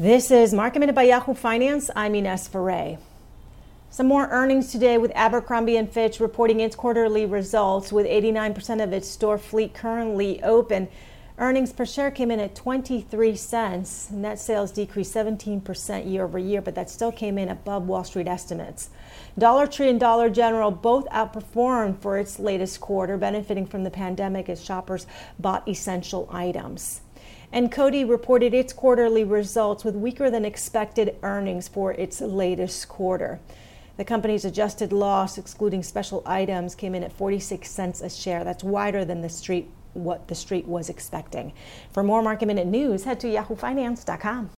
This is Market Minute by Yahoo Finance. I'm Ines Ferre. Some more earnings today with Abercrombie and Fitch reporting its quarterly results with 89% of its store fleet currently open. Earnings per share came in at 23 cents. Net sales decreased 17% year over year, but that still came in above Wall Street estimates. Dollar Tree and Dollar General both outperformed for its latest quarter, benefiting from the pandemic as shoppers bought essential items. And Coty reported its quarterly results with weaker than expected earnings for its latest quarter. The company's adjusted loss, excluding special items, came in at 46 cents a share. That's wider than the street what the street was expecting. For more market minute news, head to yahoofinance.com.